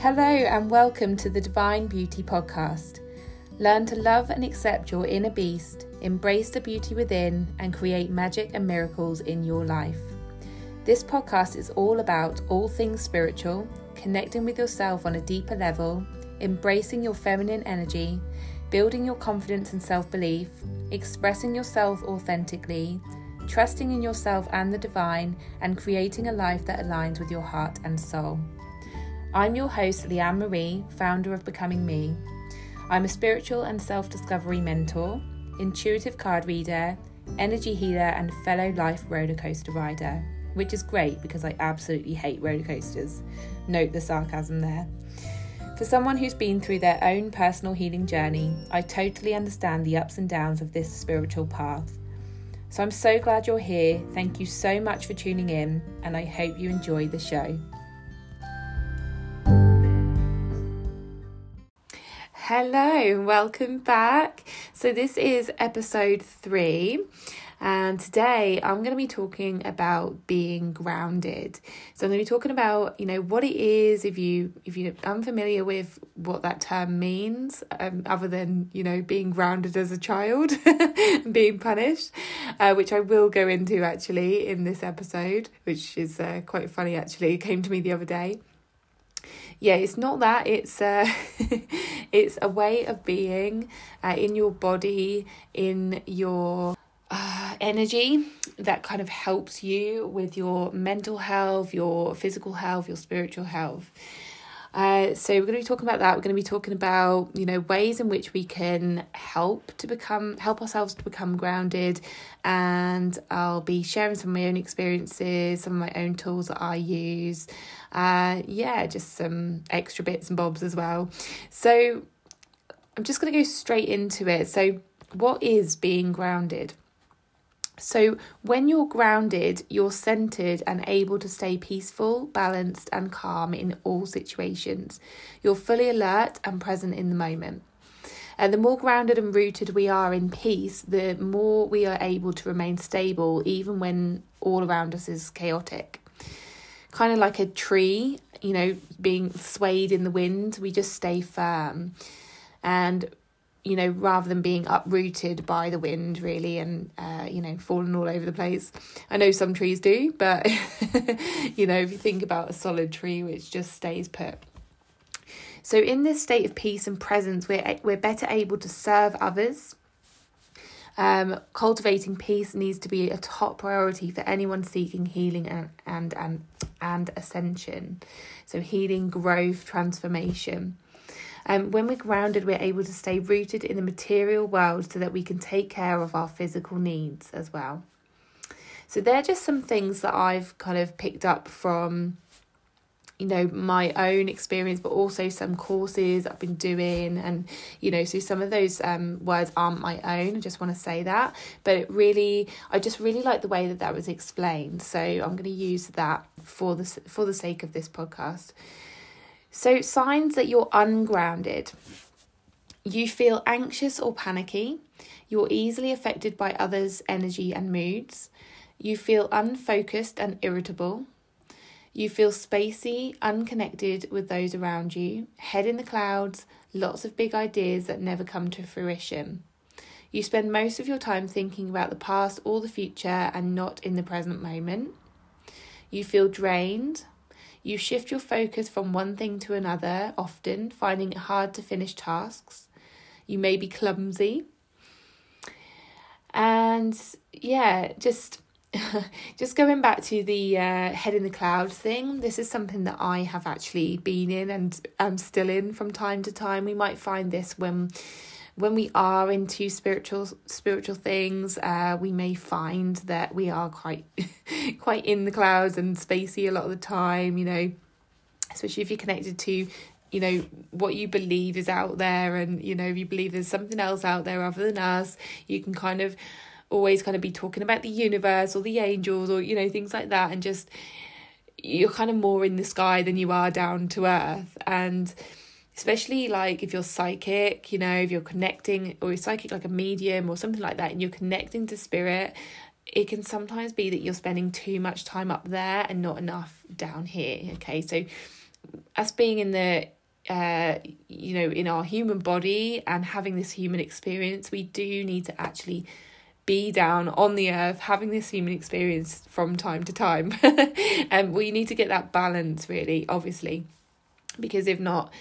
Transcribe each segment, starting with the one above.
Hello, and welcome to the Divine Beauty Podcast. Learn to love and accept your inner beast, embrace the beauty within, and create magic and miracles in your life. This podcast is all about all things spiritual, connecting with yourself on a deeper level, embracing your feminine energy, building your confidence and self belief, expressing yourself authentically, trusting in yourself and the divine, and creating a life that aligns with your heart and soul. I'm your host, Leanne Marie, founder of Becoming Me. I'm a spiritual and self discovery mentor, intuitive card reader, energy healer, and fellow life roller coaster rider, which is great because I absolutely hate roller coasters. Note the sarcasm there. For someone who's been through their own personal healing journey, I totally understand the ups and downs of this spiritual path. So I'm so glad you're here. Thank you so much for tuning in, and I hope you enjoy the show. Hello, and welcome back. So, this is episode three, and today I'm going to be talking about being grounded. So, I'm going to be talking about you know what it is if you if you're unfamiliar with what that term means, um, other than you know being grounded as a child, being punished, uh, which I will go into actually in this episode, which is uh, quite funny actually. It came to me the other day yeah, it's not that. It's uh, it's a way of being uh, in your body, in your uh, energy that kind of helps you with your mental health, your physical health, your spiritual health. Uh, so we're going to be talking about that. We're going to be talking about you know ways in which we can help to become help ourselves to become grounded, and I'll be sharing some of my own experiences, some of my own tools that I use. Uh, yeah, just some extra bits and bobs as well. So I'm just going to go straight into it. So what is being grounded? So, when you're grounded, you're centered and able to stay peaceful, balanced, and calm in all situations. You're fully alert and present in the moment. And the more grounded and rooted we are in peace, the more we are able to remain stable, even when all around us is chaotic. Kind of like a tree, you know, being swayed in the wind, we just stay firm. And you know, rather than being uprooted by the wind, really, and, uh, you know, falling all over the place. I know some trees do, but, you know, if you think about a solid tree which just stays put. So, in this state of peace and presence, we're, we're better able to serve others. Um, cultivating peace needs to be a top priority for anyone seeking healing and, and, and, and ascension. So, healing, growth, transformation. Um, when we're grounded, we're able to stay rooted in the material world so that we can take care of our physical needs as well. So, they're just some things that I've kind of picked up from you know my own experience but also some courses i've been doing and you know so some of those um, words aren't my own i just want to say that. But it really i just really like the way that that was explained. So i'm going to use that for the for the sake of this podcast so, signs that you're ungrounded. You feel anxious or panicky. You're easily affected by others' energy and moods. You feel unfocused and irritable. You feel spacey, unconnected with those around you, head in the clouds, lots of big ideas that never come to fruition. You spend most of your time thinking about the past or the future and not in the present moment. You feel drained, you shift your focus from one thing to another, often finding it hard to finish tasks. You may be clumsy. And yeah, just just going back to the uh, head in the clouds thing, this is something that I have actually been in and am still in from time to time. We might find this when when we are into spiritual spiritual things, uh, we may find that we are quite quite in the clouds and spacey a lot of the time. You know, especially if you're connected to you know what you believe is out there, and you know if you believe there's something else out there other than us, you can kind of always kind of be talking about the universe or the angels or you know things like that, and just you're kind of more in the sky than you are down to earth and especially like if you're psychic, you know, if you're connecting or you're psychic like a medium or something like that, and you're connecting to spirit, it can sometimes be that you're spending too much time up there and not enough down here. Okay, so us being in the uh, you know, in our human body and having this human experience, we do need to actually be down on the earth having this human experience from time to time. and we need to get that balance, really, obviously, because if not,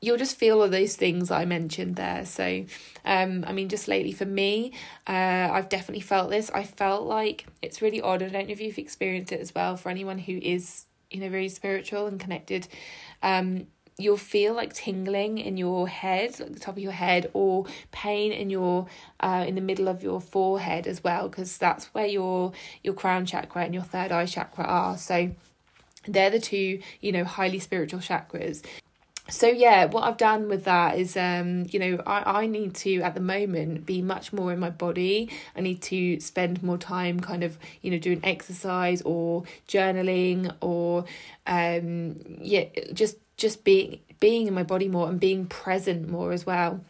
you'll just feel all those things I mentioned there. So, um, I mean, just lately for me, uh, I've definitely felt this. I felt like it's really odd. I don't know if you've experienced it as well. For anyone who is, you know, very spiritual and connected, um, you'll feel like tingling in your head, like the top of your head, or pain in your uh in the middle of your forehead as well, because that's where your your crown chakra and your third eye chakra are. So they're the two, you know, highly spiritual chakras so yeah what i've done with that is um you know i i need to at the moment be much more in my body. I need to spend more time kind of you know doing exercise or journaling or um yeah just just being being in my body more and being present more as well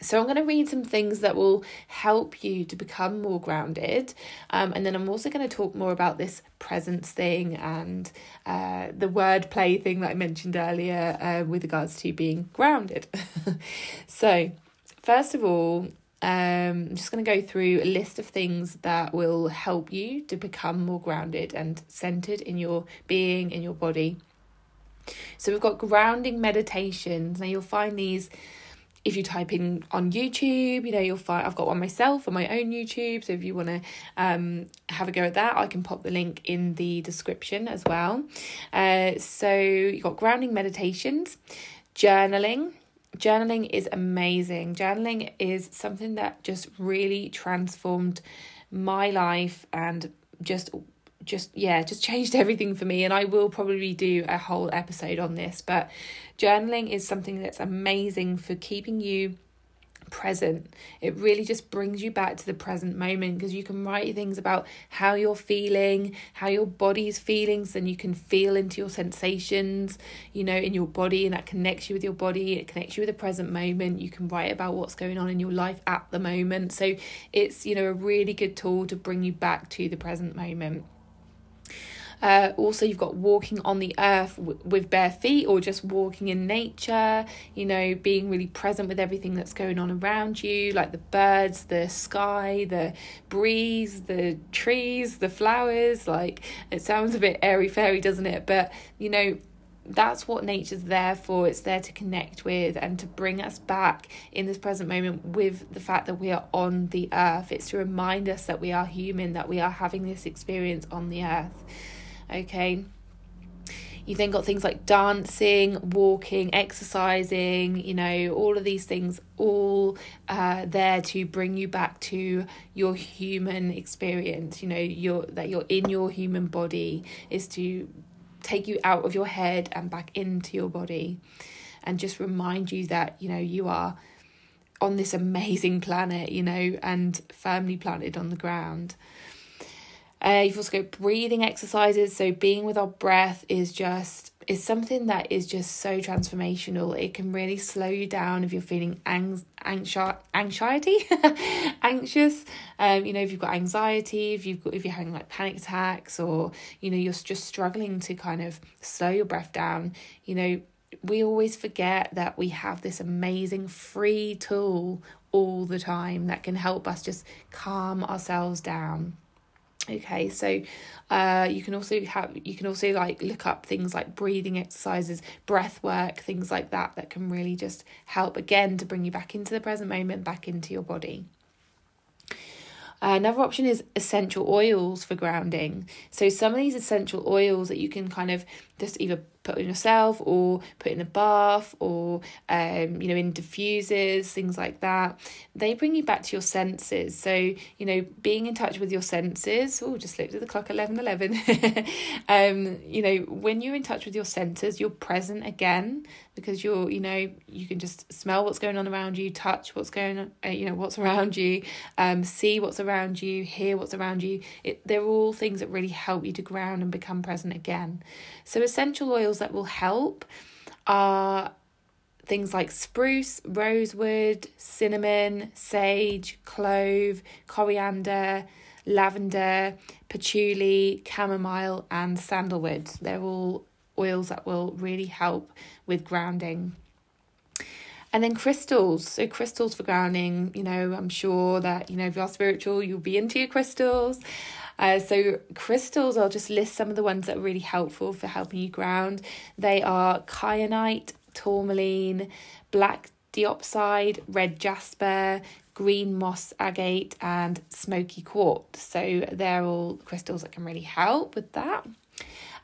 so I'm going to read some things that will help you to become more grounded, um, and then I'm also going to talk more about this presence thing and uh, the word play thing that I mentioned earlier uh, with regards to being grounded. so, first of all, um, I'm just going to go through a list of things that will help you to become more grounded and centered in your being, in your body. So, we've got grounding meditations. Now, you'll find these if you type in on YouTube, you know, you'll find I've got one myself on my own YouTube. So if you want to um, have a go at that, I can pop the link in the description as well. Uh, so you've got grounding meditations, journaling. Journaling is amazing. Journaling is something that just really transformed my life and just just yeah just changed everything for me and i will probably do a whole episode on this but journaling is something that's amazing for keeping you present. It really just brings you back to the present moment because you can write things about how you're feeling how your body's feelings, and you can feel into your sensations you know in your body and that connects you with your body it connects you with the present moment. You can write about what's going on in your life at the moment. So it's you know a really good tool to bring you back to the present moment uh, also, you've got walking on the earth w- with bare feet or just walking in nature, you know, being really present with everything that's going on around you, like the birds, the sky, the breeze, the trees, the flowers. Like, it sounds a bit airy fairy, doesn't it? But, you know, that's what nature's there for. It's there to connect with and to bring us back in this present moment with the fact that we are on the earth. It's to remind us that we are human, that we are having this experience on the earth okay You've then got things like dancing, walking, exercising, you know, all of these things, all uh, there to bring you back to your human experience, you know, your that you're in your human body is to take you out of your head and back into your body and just remind you that, you know, you are on this amazing planet, you know, and firmly planted on the ground. Uh, you've also got breathing exercises. So being with our breath is just is something that is just so transformational. It can really slow you down if you're feeling ang- anxi- anxiety, anxious. Um, you know, if you've got anxiety, if you've got if you're having like panic attacks, or you know you're just struggling to kind of slow your breath down. You know, we always forget that we have this amazing free tool all the time that can help us just calm ourselves down okay so uh you can also have you can also like look up things like breathing exercises breath work things like that that can really just help again to bring you back into the present moment back into your body another option is essential oils for grounding. So, some of these essential oils that you can kind of just either put on yourself or put in a bath or um, you know in diffusers things like that they bring you back to your senses. So you know being in touch with your senses oh just looked at the clock 11 11 um you know when you're in touch with your senses you're present again because you're you know you can just smell what's going on around you touch what's going on uh, you know what's around you um see what's around you hear what's around you. It they're all things that really help you to ground and become present again. So essential oils that will help are things like spruce, rosewood, cinnamon, sage, clove, coriander, lavender, patchouli, chamomile, and sandalwood. They're all oils that will really help with grounding. And then crystals. So, crystals for grounding, you know, I'm sure that, you know, if you're spiritual, you'll be into your crystals. Uh, so, crystals, I'll just list some of the ones that are really helpful for helping you ground. They are kyanite, tourmaline, black diopside, red jasper, green moss agate, and smoky quartz. So, they're all crystals that can really help with that.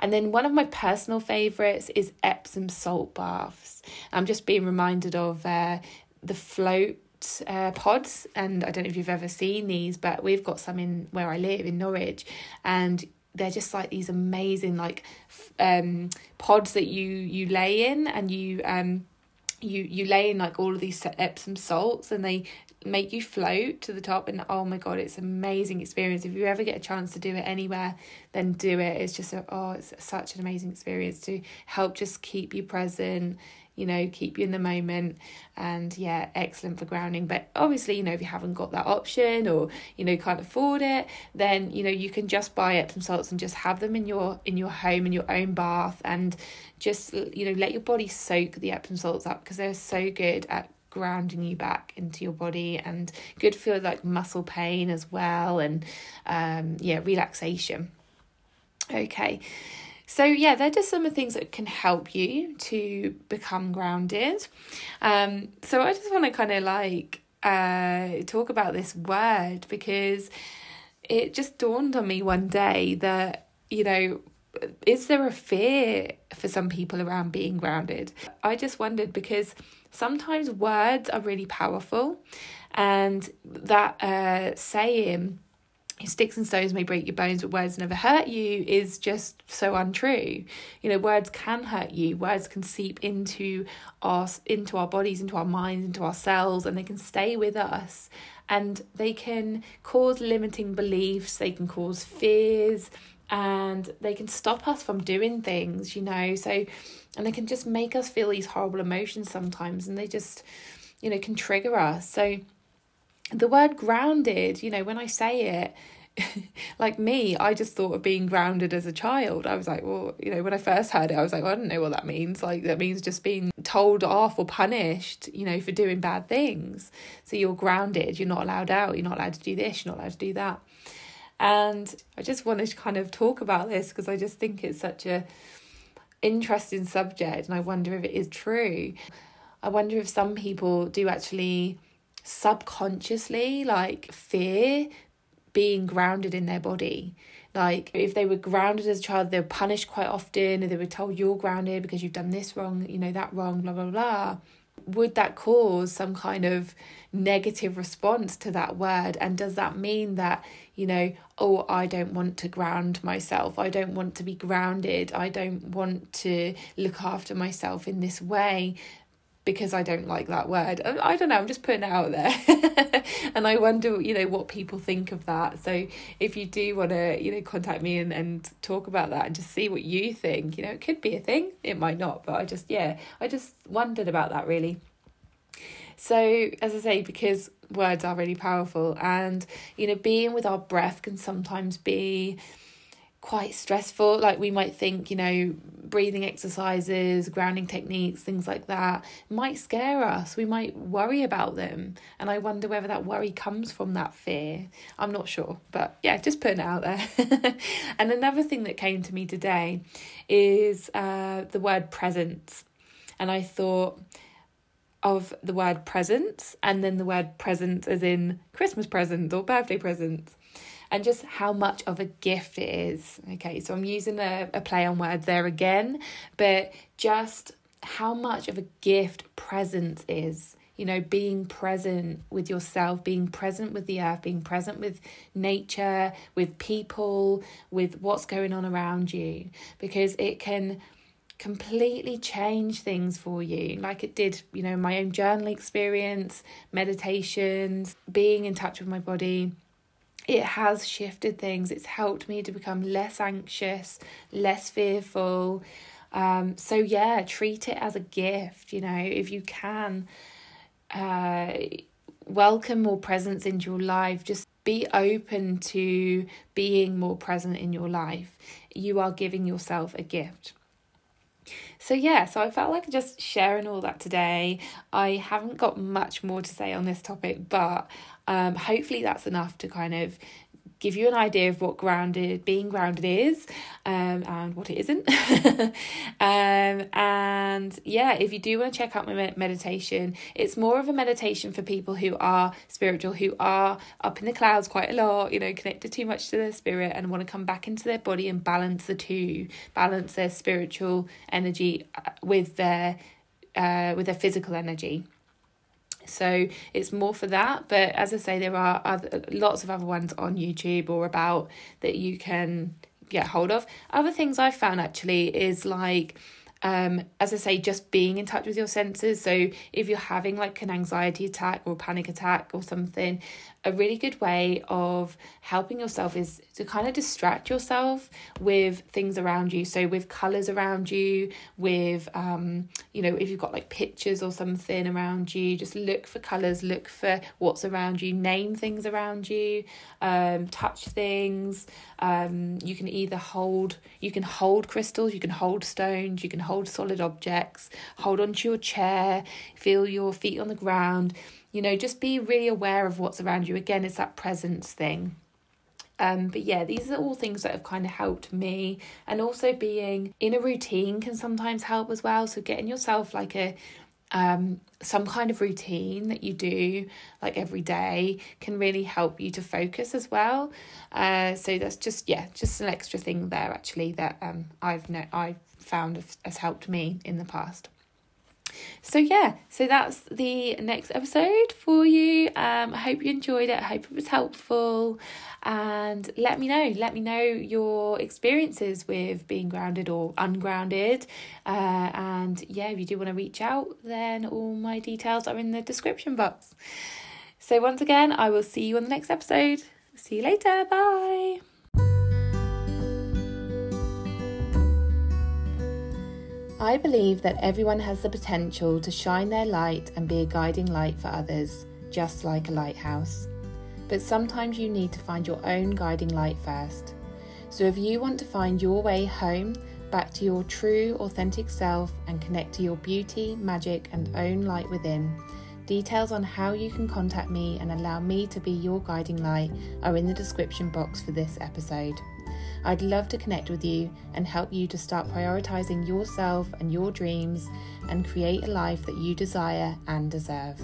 And then one of my personal favourites is Epsom salt baths. I'm just being reminded of uh, the float uh, pods, and I don't know if you've ever seen these, but we've got some in where I live in Norwich, and they're just like these amazing like um pods that you you lay in and you um you you lay in like all of these epsom salts and they make you float to the top and oh my god it's an amazing experience. If you ever get a chance to do it anywhere then do it. It's just a, oh it's such an amazing experience to help just keep you present you know keep you in the moment. And yeah excellent for grounding. But obviously you know if you haven't got that option or you know can't afford it then you know you can just buy epsom salts and just have them in your in your home in your own bath. And just you know let your body soak the epsom salts up because they're so good at grounding you back into your body and good for like muscle pain as well and um yeah relaxation. Okay so yeah they're just some of the things that can help you to become grounded. Um so i just want to kind of like uh talk about this word because it just dawned on me one day that you know is there a fear for some people around being grounded? I just wondered because sometimes words are really powerful, and that uh, saying, sticks and stones may break your bones, but words never hurt you, is just so untrue. You know, words can hurt you. Words can seep into our into our bodies, into our minds, into our cells, and they can stay with us. And they can cause limiting beliefs. They can cause fears and they can stop us from doing things, you know. So, and they can just make us feel these horrible emotions sometimes, and they just, you know, can trigger us. So, the word grounded, you know, when I say it, like me, I just thought of being grounded as a child. I was like, well, you know, when I first heard it, I was like, well, I don't know what that means. Like, that means just being told off or punished, you know, for doing bad things. So you're grounded, you're not allowed out, you're not allowed to do this, you're not allowed to do that. And I just wanted to kind of talk about this because I just think it's such a interesting subject and I wonder if it is true. I wonder if some people do actually subconsciously like fear being grounded in their body. Like if they were grounded as a child, they were punished quite often, or they were told you're grounded because you've done this wrong, you know, that wrong, blah blah blah. Would that cause some kind of negative response to that word? And does that mean that you know oh i don't want to ground myself. I don't want to be grounded. I don't want to look after myself in this way because I don't like that word. I don't know, I'm just putting it out there. and I wonder, you know, what people think of that. So if you do want to, you know, contact me and, and talk about that and just see what you think, you know, it could be a thing, it might not, but I just, yeah, I just wondered about that really. So, as I say, because words are really powerful, and you know, being with our breath can sometimes be quite stressful. Like we might think, you know, breathing exercises, grounding techniques, things like that might scare us. We might worry about them. And I wonder whether that worry comes from that fear. I'm not sure. But yeah, just putting it out there. and another thing that came to me today is uh, the word presence. And I thought, of the word presents and then the word present as in Christmas present or birthday presents and just how much of a gift it is. Okay, so I'm using a, a play on words there again, but just how much of a gift presence is. You know, being present with yourself, being present with the earth, being present with nature, with people, with what's going on around you, because it can completely change things for you, like it did, you know, my own journal experience, meditations, being in touch with my body it has shifted things. It's helped me to become less anxious, less fearful. Um, so yeah, treat it as a gift. You know, if you can, uh, welcome more presence into your life. Just be open to being more present in your life. You are giving yourself a gift. So, yeah, so I felt like just sharing all that today. I haven't got much more to say on this topic, but um, hopefully that's enough to kind of give you an idea of what grounded being grounded is um, and what it isn't. Um, and yeah if you do want to check out my meditation it's more of a meditation for people who are spiritual who are up in the clouds quite a lot you know connected too much to their spirit and want to come back into their body and balance the two balance their spiritual energy uh, with their uh, with their physical energy so it's more for that. But as I say, there are other, lots of other ones on YouTube or about that you can get hold of. Other things I've found actually is like um, as I say, just being in touch with your senses. So if you're having like an anxiety attack or panic attack or something, a really good way of helping yourself is to kind of distract yourself with things around you. So with colors around you, with um, you know, if you've got like pictures or something around you, just look for colors, look for what's around you, name things around you, um, touch things. Um, you can either hold, you can hold crystals, you can hold stones, you can hold solid objects, hold onto your chair, feel your feet on the ground you know, just be really aware of what's around you. Again, it's that presence thing. Um, but yeah, these are all things that have kind of helped me. And also being in a routine can sometimes help as well. So getting yourself like a um some kind of routine that you do like every day can really help you to focus as well uh so that's just yeah just an extra thing there actually that um i've no i've found has helped me in the past so yeah so that's the next episode for you. Um i hope you enjoyed it. I hope it was helpful. And let me know. Let me know your experiences with being grounded or ungrounded. Uh, and yeah if you do want to reach out then all my details are in the description box. So once again i will see you on the next episode. See you later. Bye I believe that everyone has the potential to shine their light and be a guiding light for others, just like a lighthouse. But sometimes you need to find your own guiding light first. So if you want to find your way home, back to your true, authentic self, and connect to your beauty, magic, and own light within, details on how you can contact me and allow me to be your guiding light are in the description box for this episode. I'd love to connect with you and help you to start prioritizing yourself and your dreams and create a life that you desire and deserve.